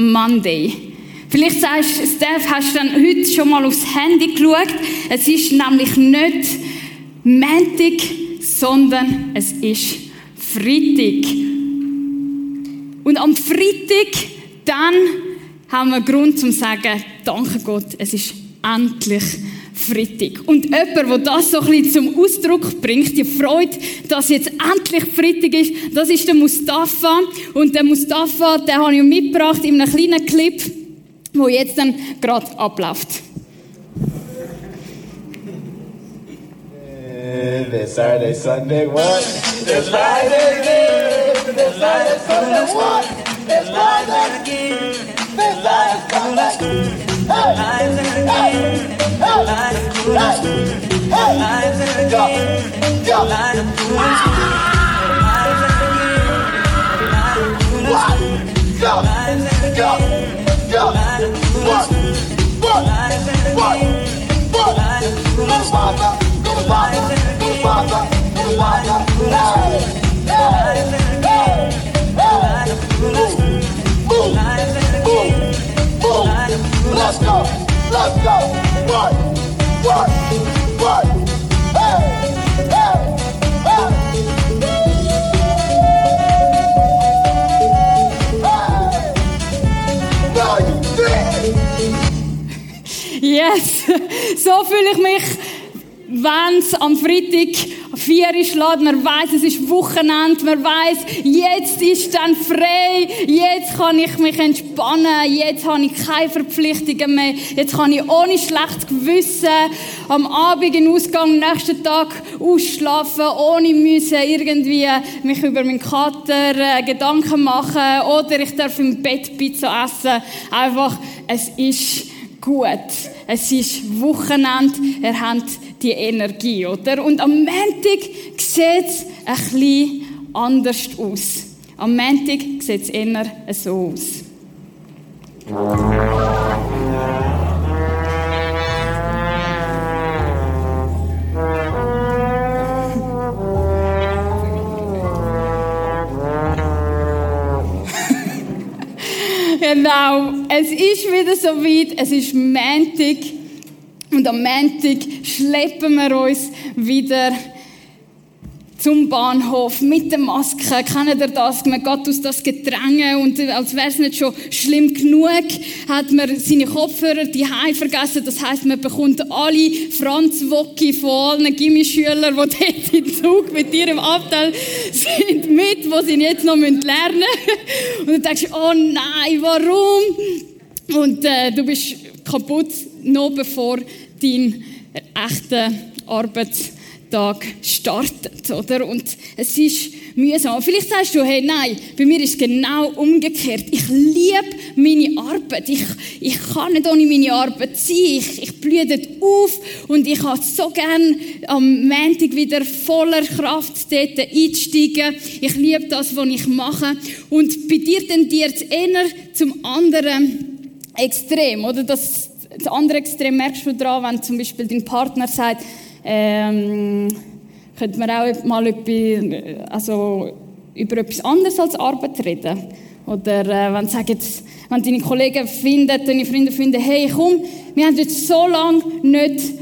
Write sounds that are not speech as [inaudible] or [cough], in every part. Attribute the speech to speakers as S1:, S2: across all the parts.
S1: Monday. Vielleicht sagst du, Steph, hast du dann heute schon mal aufs Handy geschaut? Es ist nämlich nicht Montag, sondern es ist Freitag. Und am Freitag, dann haben wir Grund zum sagen, danke Gott, es ist endlich Freitag. Und jemand, der das so ein bisschen zum Ausdruck bringt, die Freude, dass jetzt endlich Freitag ist, das ist der Mustafa. Und der Mustafa, den habe ich mitgebracht in einem kleinen Clip, wo jetzt dann gerade abläuft.
S2: This Saturday, Sunday, what? This Friday. This Friday, Sunday, what? This Friday. This Friday, Sunday. Hey, hey, hey, hey, hey, go, go. What? Go, go, go. What? What? What? What? Go to Father, go to Father, go to Father, go to Father. Hey, hey, hey, hey. Let's go, let's go. What? What? What? Hey, hey.
S1: Yes! [laughs] So fühle ich mich, wenn es am Freitag vier ist, lädt. Man weiß, es ist Wochenende. Man weiß, jetzt ist dann frei. Jetzt kann ich mich entspannen. Jetzt habe ich keine Verpflichtungen mehr. Jetzt kann ich ohne schlechtes Gewissen am Abend in Ausgang, nächsten Tag ausschlafen, ohne müssen irgendwie mich über meinen Kater äh, Gedanken machen oder ich darf im Bett Pizza essen. Einfach, es ist gut. Es ist Wochenende, er hat die Energie, oder? Und am Montag sieht es ein bisschen anders aus. Am Montag sieht es eher so aus. Genau, es ist wieder so weit, es ist Montag. Und am Montag schleppen wir uns wieder zum Bahnhof mit der Maske. Kennt ihr das? Man geht aus das Gedränge und als wäre es nicht schon schlimm genug, hat man seine Kopfhörer die vergessen. Das heißt, man bekommt alle Franz Wocki von allen Gimmischülern, die [laughs] dort im Zug mit ihrem Abteil sind, mit, wo sie jetzt noch lernen müssen. Und dann denkst du, oh nein, warum? Und äh, du bist kaputt, noch bevor dein echter Arbeitstag startet, oder? Und es ist mühsam. Vielleicht sagst du, hey, nein, bei mir ist es genau umgekehrt. Ich liebe meine Arbeit. Ich, ich kann nicht ohne meine Arbeit sein. Ich, ich blühe dort auf und ich habe so gern am Montag wieder voller Kraft dort einzusteigen. Ich liebe das, was ich mache. Und bei dir tendiert es eher zum anderen Extrem, oder? Das, das andere Extrem merkst du daran, wenn zum Beispiel dein Partner sagt, ähm, könnte man auch mal über, also über etwas anderes als Arbeit reden. Oder äh, wenn, sagen, wenn deine Kollegen finden, deine Freunde finden, hey komm, wir haben jetzt so lange nicht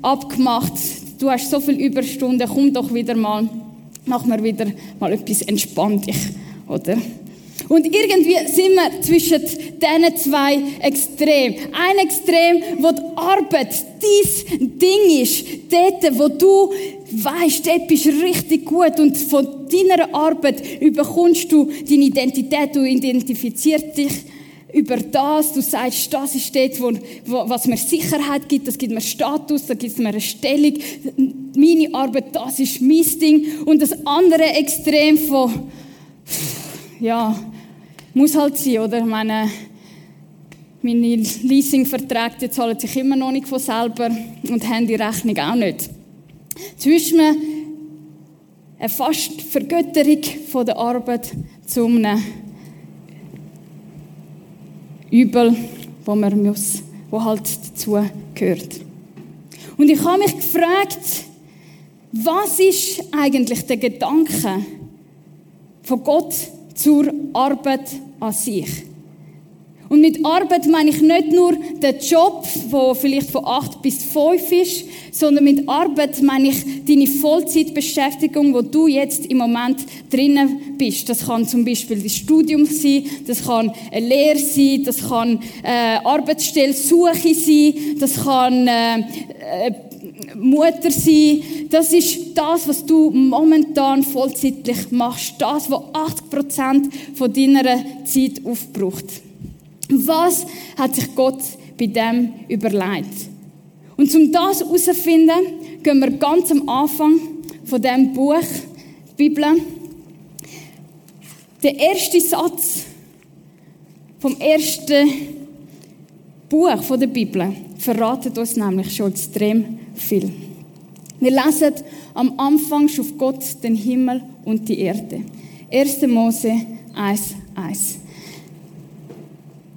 S1: abgemacht, du hast so viele Überstunden, komm doch wieder mal, mach mir wieder mal etwas entspannt oder? Und irgendwie sind wir zwischen diesen zwei Extremen. Ein Extrem, wo die Arbeit dein Ding ist. Dort, wo du weißt, dort bist du richtig gut und von deiner Arbeit überkommst du deine Identität, du identifizierst dich über das, du sagst, das ist dort, wo, wo, was mir Sicherheit gibt, das gibt mir Status, da gibt mir eine Stellung. Meine Arbeit, das ist mein Ding. Und das andere Extrem von, ja, muss halt sein, oder? Ich meine, meine Leasingverträge zahlen sich immer noch nicht von selber und die Handyrechnung auch nicht. Zwischen eine fast Vergötterung von der Arbeit zu einem Übel, wo man muss, wo halt dazu gehört. Und ich habe mich gefragt, was ist eigentlich der Gedanke von Gott zur Arbeit an sich. Und mit Arbeit meine ich nicht nur den Job, der vielleicht von 8 bis 5 ist, sondern mit Arbeit meine ich deine Vollzeitbeschäftigung, wo du jetzt im Moment drinnen bist. Das kann zum Beispiel das Studium sein, das kann eine Lehre sein, das kann äh, Arbeitsstelle Suche sein, das kann äh, äh, Mutter sein. Das ist das, was du momentan vollzeitlich machst. Das, was 80% von deiner Zeit aufbraucht. Was hat sich Gott bei dem überlegt? Und um das herauszufinden, gehen wir ganz am Anfang von dem Buch, die Bibel. Der erste Satz vom ersten Buch der Bibel verratet uns nämlich schon extrem viel. Wir lesen am Anfang schuf Gott den Himmel und die Erde. 1. Mose 1, 1.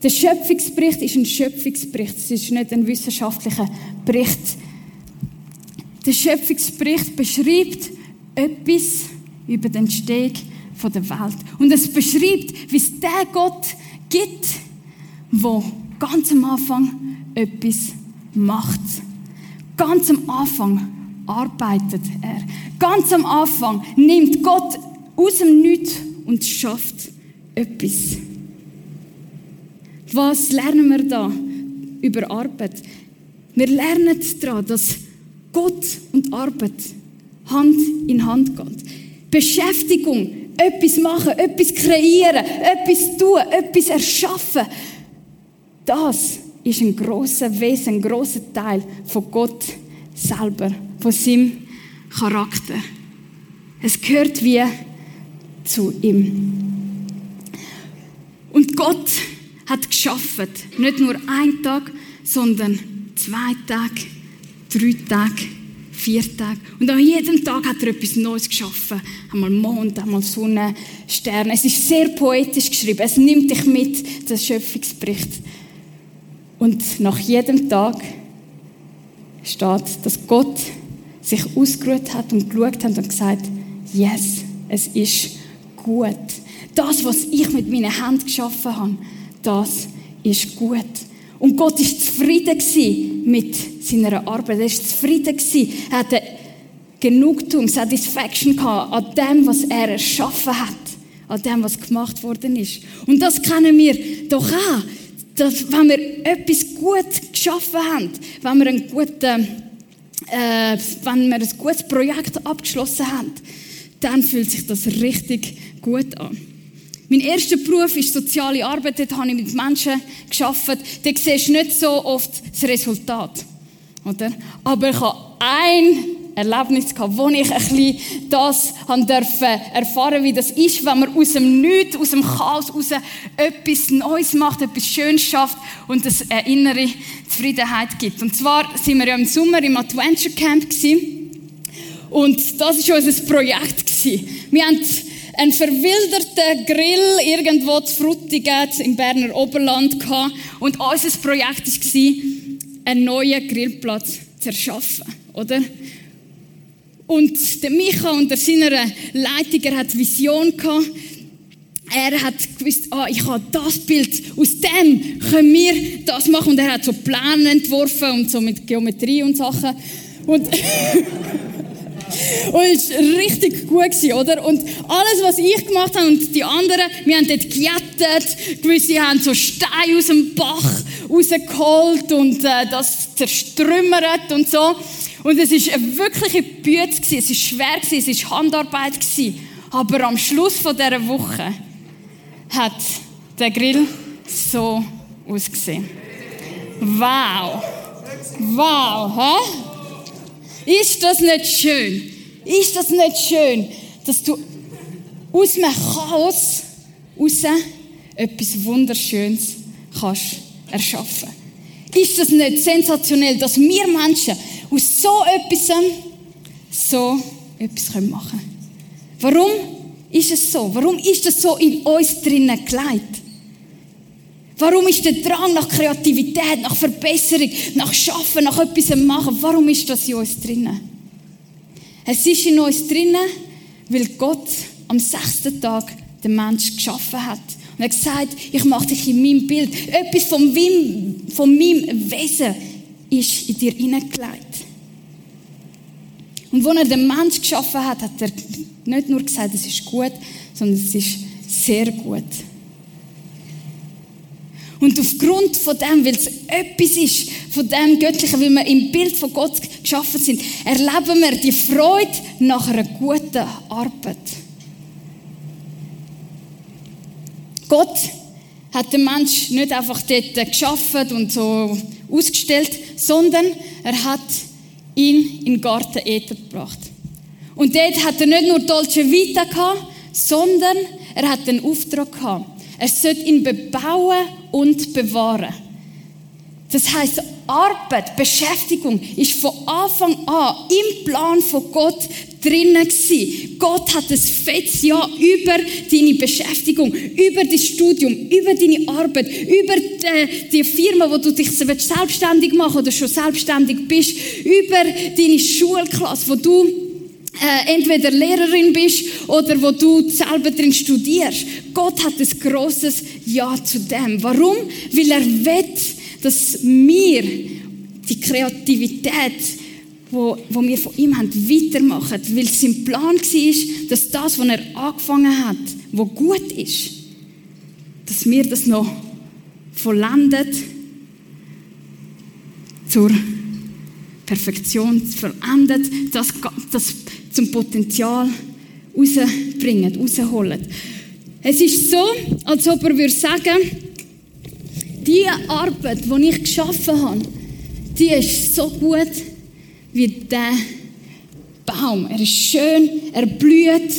S1: Der Schöpfungsbericht ist ein Schöpfungsbericht. Es ist nicht ein wissenschaftlicher Bericht. Der Schöpfungsbericht beschreibt etwas über den Steg der Welt. Und es beschreibt, wie es der Gott gibt, wo ganz am Anfang etwas macht. Ganz am Anfang arbeitet er. Ganz am Anfang nimmt Gott aus dem Nichts und schafft etwas. Was lernen wir da über Arbeit? Wir lernen daran, dass Gott und Arbeit Hand in Hand gehen. Beschäftigung, etwas machen, etwas kreieren, etwas tun, etwas erschaffen. Das ist ein großer Wesen, ein großer Teil von Gott selber, von seinem Charakter. Es gehört wie zu ihm. Und Gott hat geschaffen. Nicht nur ein Tag, sondern zwei Tage, drei Tage, vier Tage. Und an jedem Tag hat er etwas Neues geschaffen. Einmal Mond, einmal Sonne, Sterne. Es ist sehr poetisch geschrieben. Es nimmt dich mit, der Schöpfungsbericht. Und nach jedem Tag steht, dass Gott sich ausgeruht hat und geschaut hat und gesagt, yes, es ist gut. Das, was ich mit meinen Händen geschaffen habe, das ist gut. Und Gott ist zufrieden mit seiner Arbeit. Er ist zufrieden Er hatte Genugtuung, Satisfaction gehabt an dem, was er erschaffen hat. An dem, was gemacht worden ist. Und das kennen wir doch auch. Dass, wenn wir etwas gut geschaffen haben, wenn wir, einen guten, äh, wenn wir ein gutes Projekt abgeschlossen haben, dann fühlt sich das richtig gut an. Mein erster Beruf ist soziale Arbeit. Dort habe ich mit Menschen gearbeitet. Dort siehst du nicht so oft das Resultat. Oder? Aber ich habe ein Erlebnis gehabt, wo ich ein bisschen das durfte erfahren, wie das ist, wenn man aus dem Nichts, aus dem Chaos raus etwas Neues macht, etwas Schönes schafft und es eine innere Zufriedenheit gibt. Und zwar sind wir ja im Sommer im Adventure Camp gewesen. Und das war unser Projekt. Gewesen. Wir haben einen verwilderten Grill irgendwo zu Frutigen im Berner Oberland gehabt. Und unser Projekt war, einen neuen Grillplatz zu erschaffen, oder? Und der Micha unter seiner Leitung, er hat Vision gehabt. Er hat gewusst, ah, ich habe das Bild, aus dem können wir das machen. Und er hat so Pläne entworfen und so mit Geometrie und Sachen. Und [laughs] Und es war richtig gut, oder? Und alles, was ich gemacht habe und die anderen, wir haben dort gejettet, gewisse haben so Steine aus dem Bach rausgeholt und äh, das zerstrümmert und so. Und es war eine wirkliche Büte, es war schwer, es war Handarbeit. Aber am Schluss dieser Woche hat der Grill so ausgesehen. Wow! Wow, hä? Ist das nicht schön? Ist das nicht schön, dass du aus dem Chaos raus etwas Wunderschönes kannst erschaffen? Ist das nicht sensationell, dass wir Menschen aus so etwas so etwas machen können? Warum ist es so? Warum ist es so in uns drinnen gelegt? Warum ist der Drang nach Kreativität, nach Verbesserung, nach Schaffen, nach etwas machen, warum ist das in uns drinnen? Es ist in uns drinnen, weil Gott am sechsten Tag den Mensch geschaffen hat. Und er hat gesagt, ich mache dich in meinem Bild. Etwas von, meinem, von meinem Wesen ist in dir hineingelegt. Und als er den Mensch geschaffen hat, hat er nicht nur gesagt, es ist gut, sondern es ist sehr gut. Und aufgrund von dem, weil es etwas ist, von dem Göttlichen, weil wir im Bild von Gott geschaffen sind, erleben wir die Freude nach einer guten Arbeit. Gott hat den Mensch nicht einfach dort geschaffen und so ausgestellt, sondern er hat ihn in den Garten Eden gebracht. Und dort hat er nicht nur Dolce Vita gehabt, sondern er hat den Auftrag gehabt. Er sollte ihn bebauen und bewahren. Das heißt, Arbeit, Beschäftigung ist von Anfang an im Plan von Gott drinnen gewesen. Gott hat ein fettes Jahr über deine Beschäftigung, über dein Studium, über deine Arbeit, über die, die Firma, wo du dich selbstständig machen oder schon selbstständig bist, über deine Schulklasse, wo du äh, entweder Lehrerin bist oder wo du selber drin studierst. Gott hat ein großes Ja zu dem. Warum? Weil er will, dass wir die Kreativität, wo, wir von ihm haben, weitermachen. Weil es sein Plan war, dass das, was er angefangen hat, wo gut ist, dass wir das noch vollendet zur Perfektion vollendet, das, das zum Potenzial rausbringen, rausholen. Es ist so, als ob er würde sagen, die Arbeit, die ich geschaffen habe, die ist so gut wie der Baum. Er ist schön, er blüht,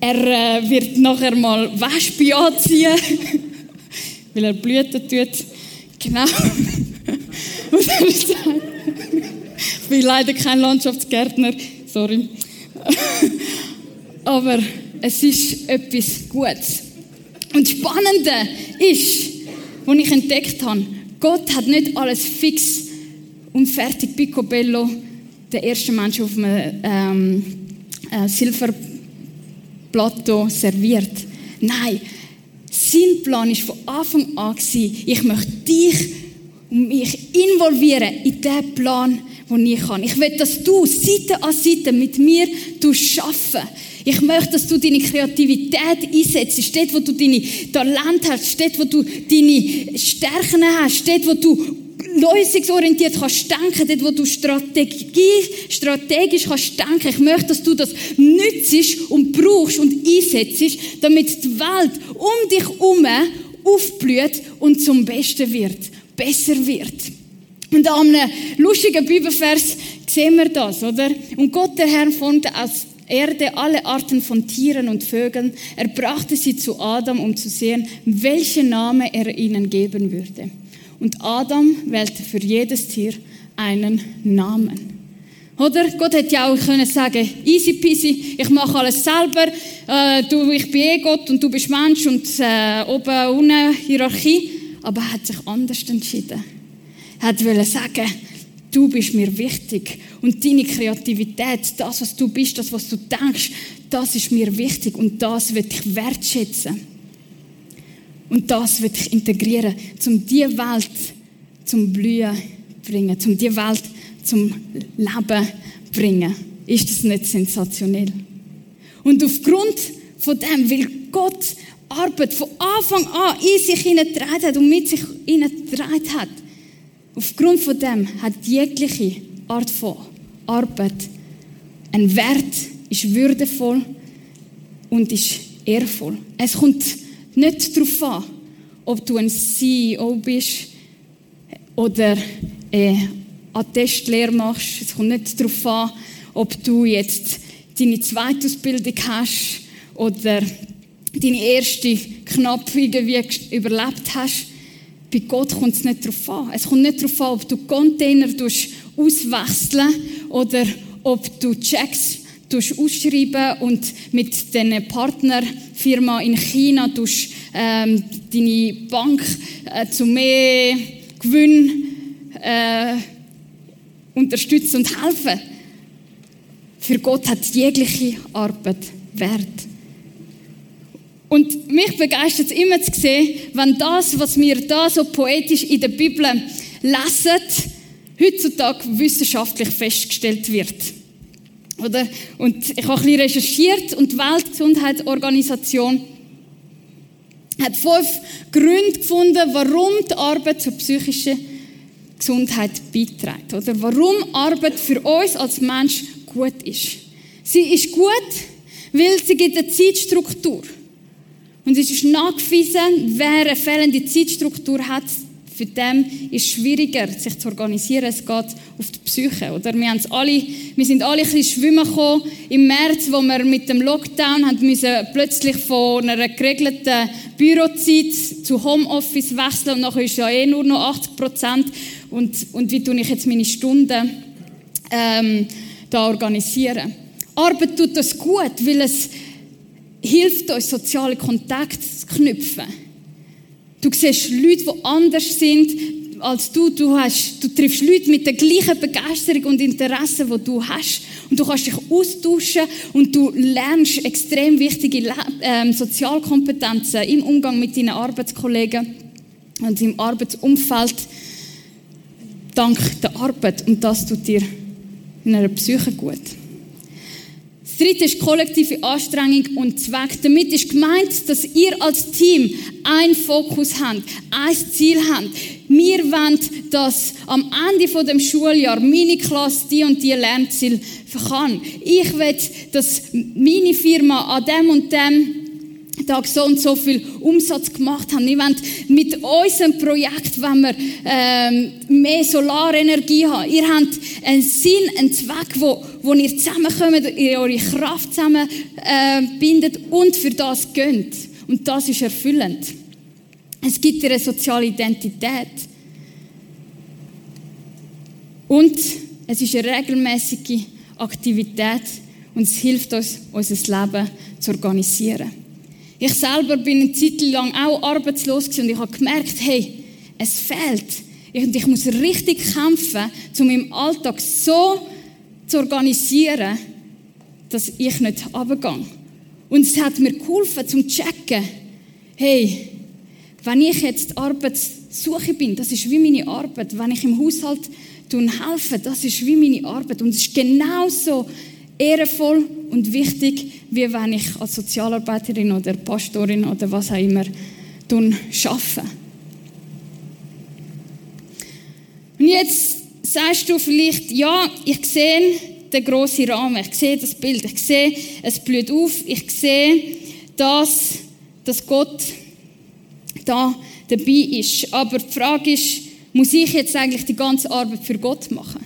S1: er äh, wird nachher mal Wespe anziehen, [laughs] weil er Blüten tut. Genau. [laughs] Ich bin leider kein Landschaftsgärtner, sorry. [laughs] Aber es ist etwas Gutes. Und das Spannende ist, was ich entdeckt habe, Gott hat nicht alles fix und fertig picobello der erste Mensch auf einem ähm, äh, Silberplateau serviert. Nein, sein Plan war von Anfang an, ich möchte dich und mich involvieren in den Plan, den ich habe. Ich will, dass du Seite an Seite mit mir schaffen. Ich möchte, dass du deine Kreativität einsetzt, dort, wo du deine Talente hast, dort, wo du deine Stärken hast, dort, wo du lösungsorientiert kannst denken, dort, wo du Strategie, strategisch kannst denken. Ich möchte, dass du das nützt und brauchst und einsetzt, damit die Welt um dich herum aufblüht und zum Besten wird, besser wird. Und an einem lustigen Bibelvers sehen wir das, oder? Und Gott, der Herr, formte aus Erde alle Arten von Tieren und Vögeln. Er brachte sie zu Adam, um zu sehen, welchen Namen er ihnen geben würde. Und Adam wählte für jedes Tier einen Namen. Oder? Gott hätte ja auch können sagen, easy peasy, ich mache alles selber, äh, du, ich bin eh Gott und du bist Mensch und äh, oben, unten Hierarchie. Aber er hat sich anders entschieden. Er wollte sagen, Du bist mir wichtig. Und deine Kreativität, das, was du bist, das, was du denkst, das ist mir wichtig. Und das wird ich wertschätzen. Und das wird ich integrieren, um die Welt zum Blühen bringen, um die Welt zum Leben bringen. Ist das nicht sensationell? Und aufgrund von dem, weil Gott Arbeit von Anfang an in sich hineingetragen hat und mit sich hineingetragen hat, Aufgrund von dem hat jegliche Art von Arbeit einen Wert, ist würdevoll und ist ehrvoll. Es kommt nicht darauf an, ob du ein CEO bist oder eine Attestlehre machst. Es kommt nicht darauf an, ob du jetzt deine zweite Ausbildung hast oder deine erste knapp irgendwie überlebt hast. Bei Gott kommt es nicht darauf an. Es kommt nicht darauf an, ob du Container auswechseln oder ob du Checks ausschreiben und mit den Partnerfirma in China ähm, deine Bank äh, zu mehr Gewinn äh, unterstützen und helfen. Für Gott hat jegliche Arbeit Wert. Und mich begeistert es immer zu sehen, wenn das, was wir da so poetisch in der Bibel lesen, heutzutage wissenschaftlich festgestellt wird. Oder? Und ich habe ein bisschen recherchiert und die Weltgesundheitsorganisation hat fünf Gründe gefunden, warum die Arbeit zur psychischen Gesundheit beiträgt. Oder warum Arbeit für uns als Mensch gut ist. Sie ist gut, weil sie gibt eine Zeitstruktur. Und es ist nachgewiesen, wer eine fehlende Zeitstruktur hat, für den ist es schwieriger, sich zu organisieren. Es geht auf die Psyche. Oder? Wir, alle, wir sind alle ein bisschen schwimmen gekommen im März, wo wir mit dem Lockdown haben müssen plötzlich von einer geregelten Bürozeit zu Homeoffice wechseln und nachher ist ja eh nur noch 80 Prozent. Und, und wie tue ich jetzt meine Stunden ähm, da organisieren? Arbeit tut das gut, weil es hilft uns, soziale Kontakte zu knüpfen. Du siehst Leute, die anders sind als du. Du, hast, du triffst Leute mit der gleichen Begeisterung und Interessen, die du hast. Und du kannst dich austauschen und du lernst extrem wichtige ähm, Sozialkompetenzen im Umgang mit deinen Arbeitskollegen und im Arbeitsumfeld dank der Arbeit. Und das tut dir in einer Psyche gut. Dritte ist kollektive Anstrengung und Zweck. Damit ist gemeint, dass ihr als Team einen Fokus habt, ein Ziel habt. Wir wollen, dass am Ende von dem Schuljahr meine Klasse die und die Lernziele kann. Ich will, dass meine Firma an dem und dem Tag so und so viel Umsatz gemacht haben. Wir wollen mit unserem Projekt, wenn wir ähm, mehr Solarenergie haben, ihr habt einen Sinn, einen Zweck, wo, wo ihr zusammenkommt, ihr eure Kraft zusammenbindet äh, und für das gönnt. Und das ist erfüllend. Es gibt eine soziale Identität. Und es ist eine regelmäßige Aktivität und es hilft uns, unser Leben zu organisieren. Ich selber bin eine Zeit lang auch arbeitslos und ich habe gemerkt, hey, es fehlt. Und ich muss richtig kämpfen, um meinen Alltag so zu organisieren, dass ich nicht runtergehe. Und es hat mir geholfen, zum zu checken, hey, wenn ich jetzt Arbeitssuche bin, das ist wie meine Arbeit. Wenn ich im Haushalt helfe, das ist wie meine Arbeit. Und es ist genauso ehrenvoll und wichtig, wie wenn ich als Sozialarbeiterin oder Pastorin oder was auch immer arbeite. Und jetzt sagst du vielleicht, ja, ich sehe den grossen Rahmen, ich sehe das Bild, ich sehe, es blüht auf, ich sehe, dass, dass Gott da dabei ist. Aber die Frage ist, muss ich jetzt eigentlich die ganze Arbeit für Gott machen?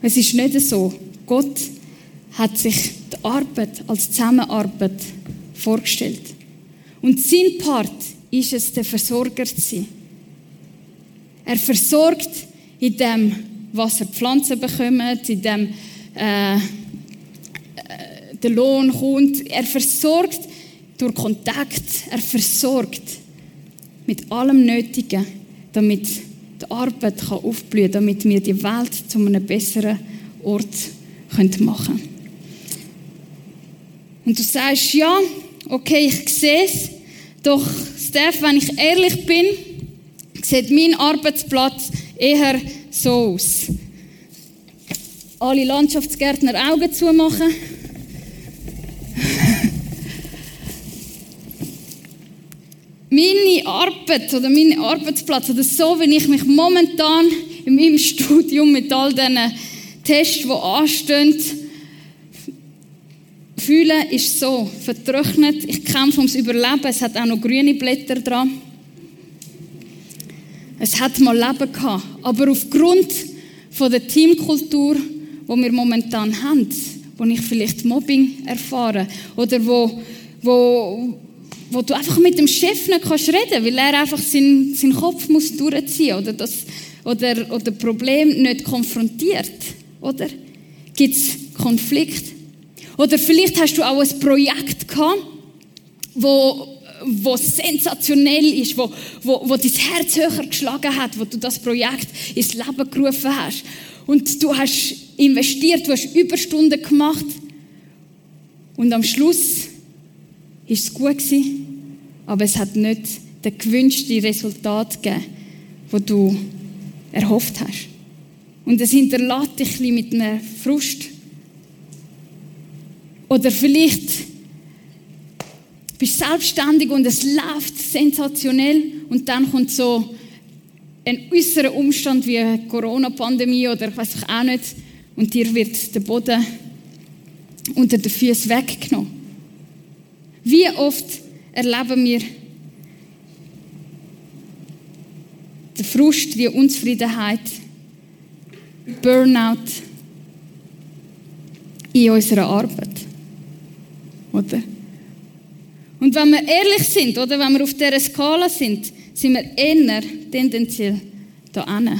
S1: Es ist nicht so. Gott hat sich die Arbeit als Zusammenarbeit vorgestellt. Und sein Part ist es, der Versorger zu sein. Er versorgt in dem, was er Pflanzen bekommt, in dem äh, äh, der Lohn kommt. Er versorgt durch Kontakt. Er versorgt mit allem Nötigen, damit die Arbeit aufblühen kann, damit wir die Welt zu einem besseren Ort machen können. Und du sagst, ja, okay, ich sehe es, doch Steph, wenn ich ehrlich bin, sieht mein Arbeitsplatz eher so aus. Alle Landschaftsgärtner Augen zumachen. [laughs] meine Arbeit oder mein Arbeitsplatz oder so, wie ich mich momentan in meinem Studium mit all diesen Tests, die anstehen, fühle, ist so vertrocknet. Ich kämpfe ums Überleben. Es hat auch noch grüne Blätter dran. Es hat mal Leben gehabt. Aber aufgrund von der Teamkultur, die wir momentan haben, wo ich vielleicht Mobbing erfahre oder wo, wo, wo du einfach mit dem Chef nicht kannst reden, weil er einfach seinen, seinen Kopf muss durchziehen oder das oder oder Problem nicht konfrontiert, oder? Gibt es Konflikt? Oder vielleicht hast du auch ein Projekt gehabt, wo wo sensationell ist, wo, wo, wo dein Herz höher geschlagen hat, wo du das Projekt ins Leben gerufen hast. Und du hast investiert, du hast Überstunden gemacht. Und am Schluss ist es gut gewesen, aber es hat nicht den gewünschten Resultat gegeben, wo du erhofft hast. Und es hinterlässt dich ein mit einer Frust. Oder vielleicht bist du selbstständig und es läuft sensationell und dann kommt so ein äußerer Umstand wie eine Corona-Pandemie oder weiß ich auch nicht und dir wird der Boden unter den Füßen weggenommen. Wie oft erleben wir den Frust, die Unzufriedenheit, Burnout in unserer Arbeit. Oder? Und wenn wir ehrlich sind, oder wenn wir auf dieser Skala sind, sind wir eher tendenziell da hinten.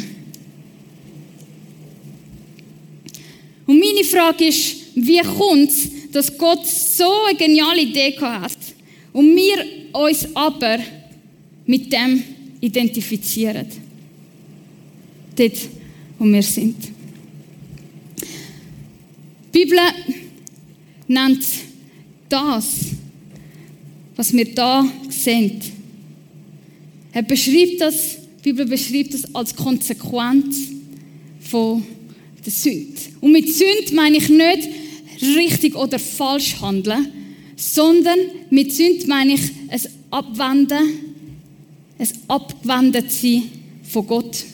S1: Und meine Frage ist, wie kommt es, dass Gott so eine geniale Idee hat und wir uns aber mit dem identifizieren? Dort, wo wir sind. Die Bibel nennt das, was wir da sehen. Er beschreibt das, die Bibel beschreibt das als Konsequenz von der Sünde. Und mit Sünde meine ich nicht richtig oder falsch handeln, sondern mit Sünde meine ich es abwenden, es abgewendet sein von Gott.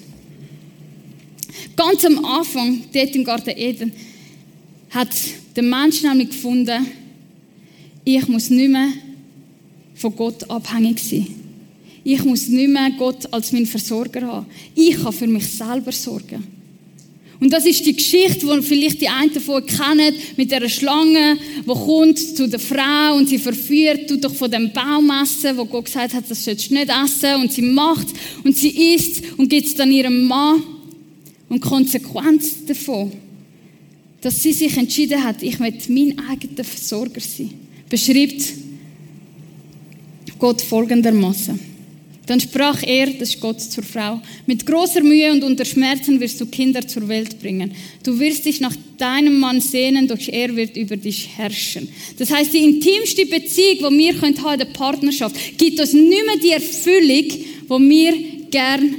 S1: Ganz am Anfang, dort im Garten Eden, hat der Mensch nämlich gefunden, ich muss nicht mehr von Gott abhängig sein. Ich muss nicht mehr Gott als mein Versorger haben. Ich kann für mich selber sorgen. Und das ist die Geschichte, die vielleicht die einen davon kennen, mit der Schlange, die kommt zu der Frau und sie verführt, tut doch von dem Baum essen, wo Gott gesagt hat, das sollst du nicht essen. Und sie macht und sie isst und gibt es dann ihrem Mann. Und die Konsequenz davon, dass sie sich entschieden hat, ich möchte mein eigener Versorger sein, beschreibt Gott folgendermaßen. Dann sprach er, das ist Gott zur Frau, mit großer Mühe und unter Schmerzen wirst du Kinder zur Welt bringen. Du wirst dich nach deinem Mann sehnen, doch er wird über dich herrschen. Das heißt, die intimste Beziehung, die wir haben in der Partnerschaft, gibt uns nicht mehr die Erfüllung, die wir gern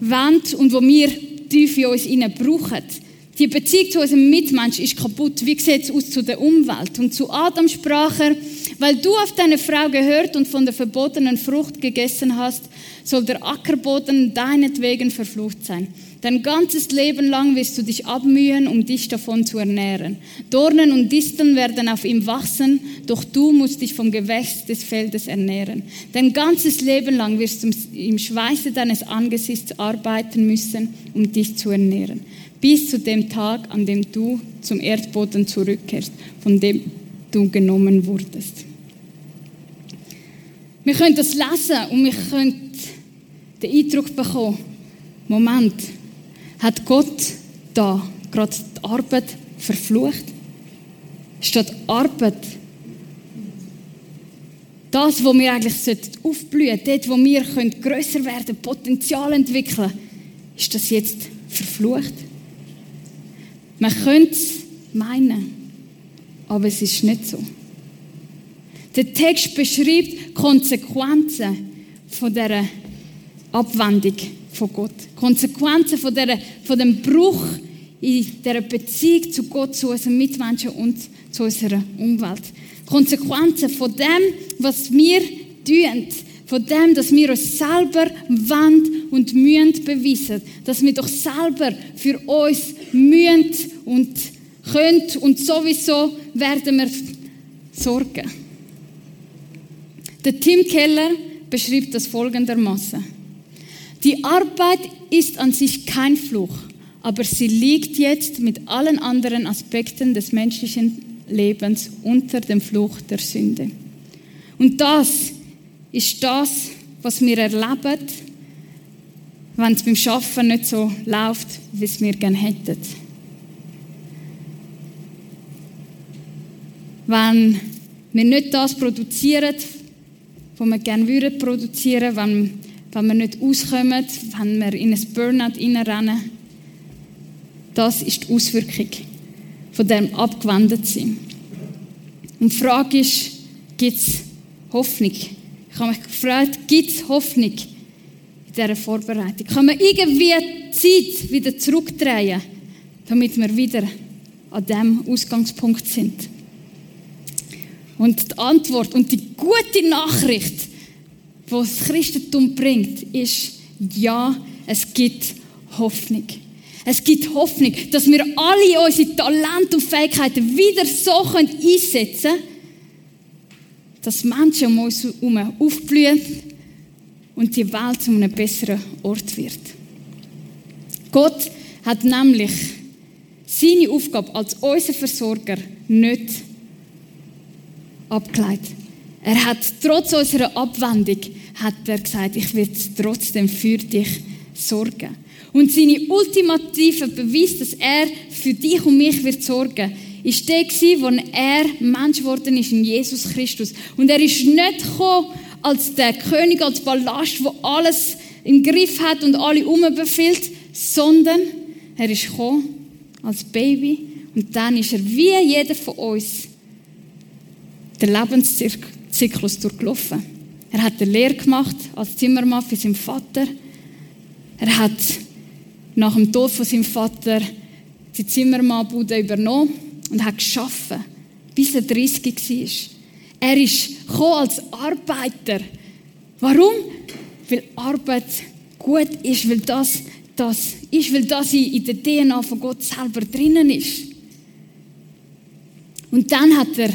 S1: wollen und wo wir tief in uns brauchen. Die Beziehung zu unserem Mitmensch ist kaputt. Wie sieht es aus zu der Umwelt? Und zu Adam sprach er, weil du auf deine Frau gehört und von der verbotenen Frucht gegessen hast, soll der Ackerboden deinetwegen verflucht sein. Dein ganzes Leben lang wirst du dich abmühen, um dich davon zu ernähren. Dornen und Disteln werden auf ihm wachsen, doch du musst dich vom Gewächs des Feldes ernähren. Dein ganzes Leben lang wirst du im Schweiße deines Angesichts arbeiten müssen, um dich zu ernähren. Bis zu dem Tag, an dem du zum Erdboden zurückkehrst, von dem du genommen wurdest. Wir können das lesen und wir können den Eindruck bekommen, Moment, hat Gott da gerade die Arbeit verflucht? Statt Arbeit das, wo wir eigentlich aufblühen sollten, dort, wo wir grösser werden Potenzial entwickeln, ist das jetzt verflucht? Man könnte es meinen. Aber es ist nicht so. Der Text beschreibt Konsequenzen von dieser Abwendung von Gott. Konsequenzen von, dieser, von dem Bruch in dieser Beziehung zu Gott, zu unseren Mitmenschen und zu unserer Umwelt. Konsequenzen von dem, was wir tun. Von dem, dass wir uns selber wollen und mühen beweisen. Dass wir doch selber für uns mühen und könnt und sowieso werden wir sorgen. Der Tim Keller beschreibt das folgendermaßen. Die Arbeit ist an sich kein Fluch, aber sie liegt jetzt mit allen anderen Aspekten des menschlichen Lebens unter dem Fluch der Sünde. Und das ist das, was wir erleben, wenn es beim Schaffen nicht so läuft, wie es wir gerne hätten. wenn wir nicht das produzieren, was wir gerne würden produzieren, wenn, wenn wir nicht auskommen, wenn wir in ein Burnout reinrennen. Das ist die Auswirkung von dem abgewendet sein. Und die Frage ist, gibt es Hoffnung. Ich habe mich gefragt, gibt es Hoffnung dieser Vorbereitung? Kann man irgendwie die Zeit wieder zurückdrehen, damit wir wieder an dem Ausgangspunkt sind? Und die Antwort und die gute Nachricht, die das Christentum bringt, ist, ja, es gibt Hoffnung. Es gibt Hoffnung, dass wir alle unsere Talente und Fähigkeiten wieder so einsetzen können, dass Menschen um uns herum aufblühen und die Welt zu einem besseren Ort wird. Gott hat nämlich seine Aufgabe als unser Versorger nicht abgeleitet. Er hat trotz unserer Abwendung hat er gesagt, ich werde trotzdem für dich sorgen. Und seine ultimative Beweis, dass er für dich und mich wird sorgen, ist der wo er Mensch geworden ist in Jesus Christus. Und er ist nicht gekommen als der König, als Ballast, wo alles im Griff hat und alle umbefiehlt, sondern er ist gekommen als Baby und dann ist er wie jeder von uns den Lebenszyklus durchlaufen. Er hat eine Lehre gemacht als Zimmermann für seinen Vater. Er hat nach dem Tod von seinem Vater die Zimmermannbude übernommen und hat geschaffen, bis er 30 war. Er ist als Arbeiter. Warum? Weil Arbeit gut ist, weil das das ist, weil das in der DNA von Gott selber drinnen ist. Und dann hat er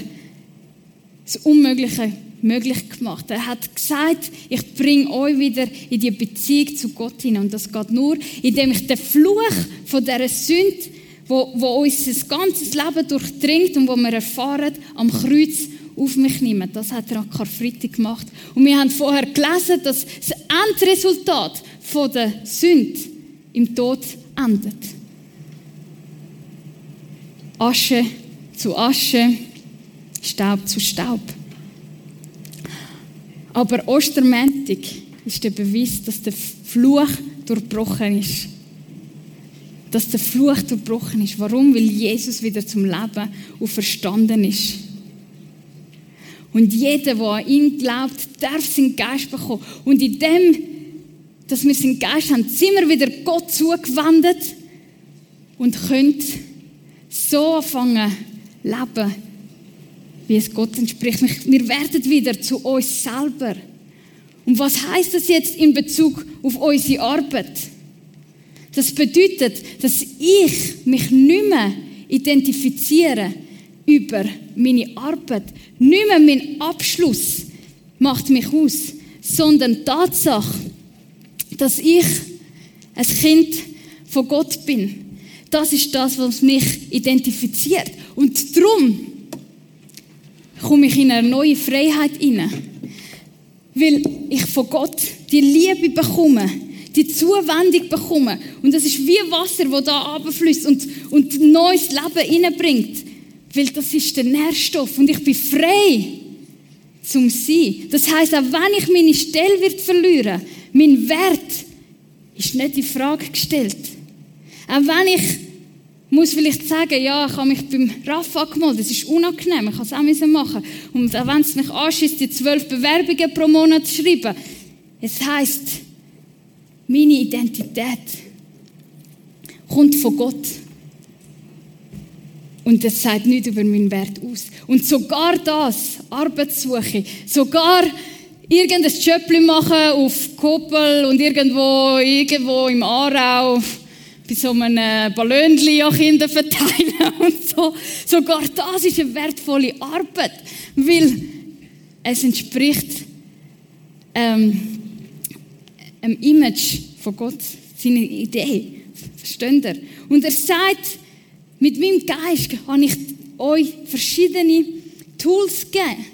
S1: das Unmögliche möglich gemacht. Er hat gesagt, ich bringe euch wieder in die Beziehung zu Gott hinein. Und das geht nur, indem ich den Fluch von dieser Sünde, wo, wo unser ganzes Leben durchdringt und wo wir erfahren, am Kreuz auf mich nehme. Das hat er an Karfreitag gemacht. Und wir haben vorher gelesen, dass das Endresultat von der Sünde im Tod endet. Asche zu Asche, Staub zu Staub. Aber Ostermäntig ist der Beweis, dass der Fluch durchbrochen ist. Dass der Fluch durchbrochen ist. Warum? Weil Jesus wieder zum Leben auferstanden ist. Und jeder, der an ihn glaubt, darf seinen Geist bekommen. Und in dem, dass wir seinen Geist haben, sind wir wieder Gott zugewendet und können so anfangen leben wie es Gott entspricht. Wir werden wieder zu uns selber. Und was heißt das jetzt in Bezug auf unsere Arbeit? Das bedeutet, dass ich mich nicht mehr identifiziere über meine Arbeit. Nicht mehr mein Abschluss macht mich aus, sondern die Tatsache, dass ich ein Kind von Gott bin. Das ist das, was mich identifiziert. Und darum komme ich in eine neue Freiheit hinein. Weil ich von Gott die Liebe bekomme, die Zuwendung bekomme. Und das ist wie Wasser, das da abfließt und, und neues Leben hineinbringt. Weil das ist der Nährstoff und ich bin frei zum Sein. Das heißt, auch wenn ich meine Stelle wird verlieren, mein Wert ist nicht in Frage gestellt. Auch wenn ich muss vielleicht sagen, ja, ich habe mich beim RAF angemeldet, das ist unangenehm, ich kann es auch machen. Und auch wenn es mich anschießt, die zwölf Bewerbungen pro Monat zu schreiben, es heisst, meine Identität kommt von Gott. Und das sagt nichts über meinen Wert aus. Und sogar das, Arbeitssuche, sogar irgendein Job machen auf Koppel und irgendwo, irgendwo im Aarau, bei so einem Ballönchen an Kinder verteilen [laughs] und so. Sogar das ist eine wertvolle Arbeit, weil es entspricht ähm, einem Image von Gott, seiner Idee. Versteht ihr? Und er sagt, mit meinem Geist habe ich euch verschiedene Tools gegeben.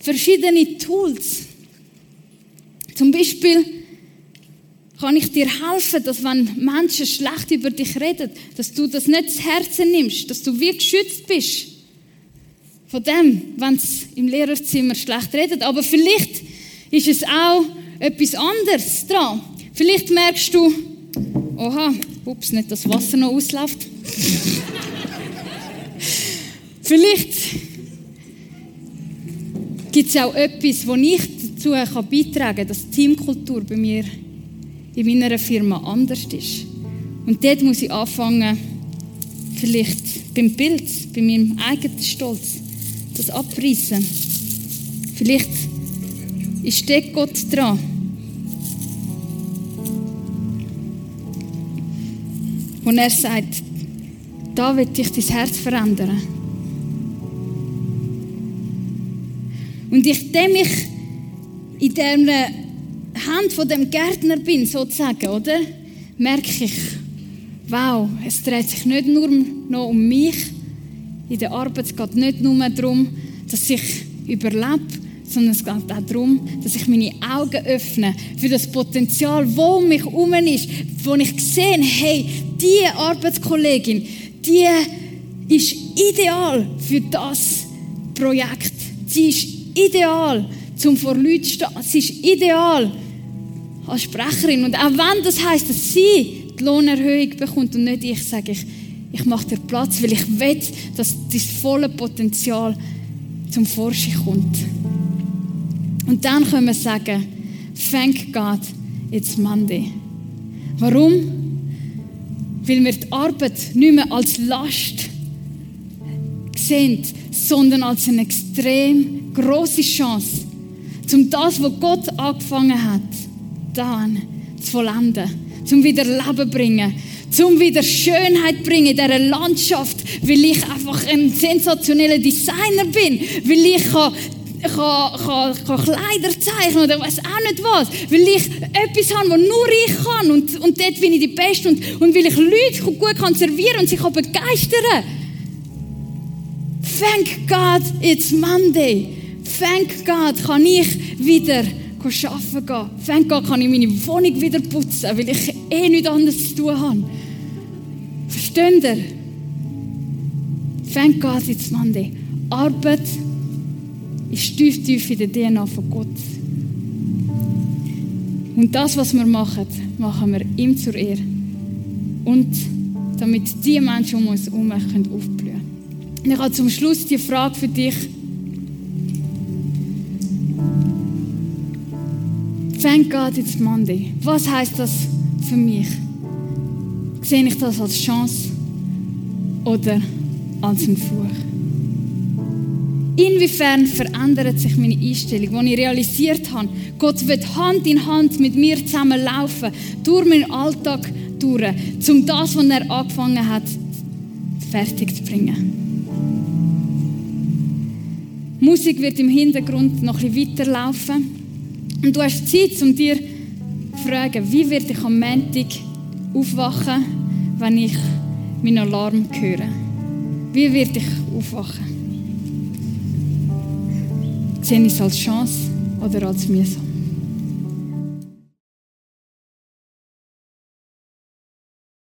S1: Verschiedene Tools. Zum Beispiel kann ich dir helfen, dass wenn Menschen schlecht über dich reden, dass du das nicht zu Herzen nimmst, dass du wie geschützt bist von dem, wenn es im Lehrerzimmer schlecht redet. Aber vielleicht ist es auch etwas anderes dran. Vielleicht merkst du, oha, ups, nicht das Wasser noch ausläuft. vielleicht gibt es auch etwas, wo ich dazu kann beitragen kann, dass die Teamkultur bei mir in meiner Firma anders ist. Und dort muss ich anfangen, vielleicht beim Bild, bei meinem eigenen Stolz, das abreißen. Vielleicht ist dort Gott dran. Und er sagt, da wird dich dein Herz verändern. Und ich, dem ich in der Hand von dem Gärtner bin, sozusagen, oder? Merke ich, wow, es dreht sich nicht nur noch um mich in der Arbeit, es geht nicht nur darum, dass ich überlebe, sondern es geht auch darum, dass ich meine Augen öffne für das Potenzial, wo um mich herum ist, wo ich sehe, hey, diese Arbeitskollegin, die ist ideal für das Projekt. Sie ist ideal, zum vor Leuten stehen. Sie ist ideal als Sprecherin. Und auch wenn das heißt, dass sie die Lohnerhöhung bekommt und nicht ich, sage ich, ich mache dir Platz, weil ich will, dass das volle Potenzial zum Vorschein kommt. Und dann können wir sagen, thank God, it's Monday. Warum? Weil wir die Arbeit nicht mehr als Last sehen, sondern als eine extrem große Chance, um das, was Gott angefangen hat, dann zu vollenden, zum wieder Leben bringen, zum wieder Schönheit bringen in dieser Landschaft, weil ich einfach ein sensationeller Designer bin, weil ich kann kann, kann, Kleider zeichnen oder weiß auch nicht was, weil ich etwas habe, was nur ich kann und, und dort bin ich die Beste und, und weil ich Leute gut kann servieren und sie kann begeistern. Thank God, it's Monday. Thank God, kann ich wieder arbeiten gehen. Thank God, kann ich meine Wohnung wieder putzen, weil ich eh nichts anderes zu tun habe. Versteht ihr? Thank God, it's Monday. Arbeit ist tief, tief in der DNA von Gott. Und das, was wir machen, machen wir ihm zur Ehre. Und damit die Menschen um uns herum aufblühen können. Und ich habe zum Schluss die Frage für dich. Thank God it's Monday. Was heißt das für mich? Sehe ich das als Chance oder als einen Fluch? Inwiefern verändert sich meine Einstellung, als ich realisiert habe, Gott wird Hand in Hand mit mir zusammen laufen, durch meinen Alltag durch, um das, was er angefangen hat, fertig zu bringen. Musik wird im Hintergrund noch bisschen weiterlaufen. Und du hast Zeit, um dir zu fragen, wie werde ich am Montag aufwachen, wenn ich meinen Alarm höre? Wie werde ich aufwachen? Sehe ich es als Chance oder als mühsam?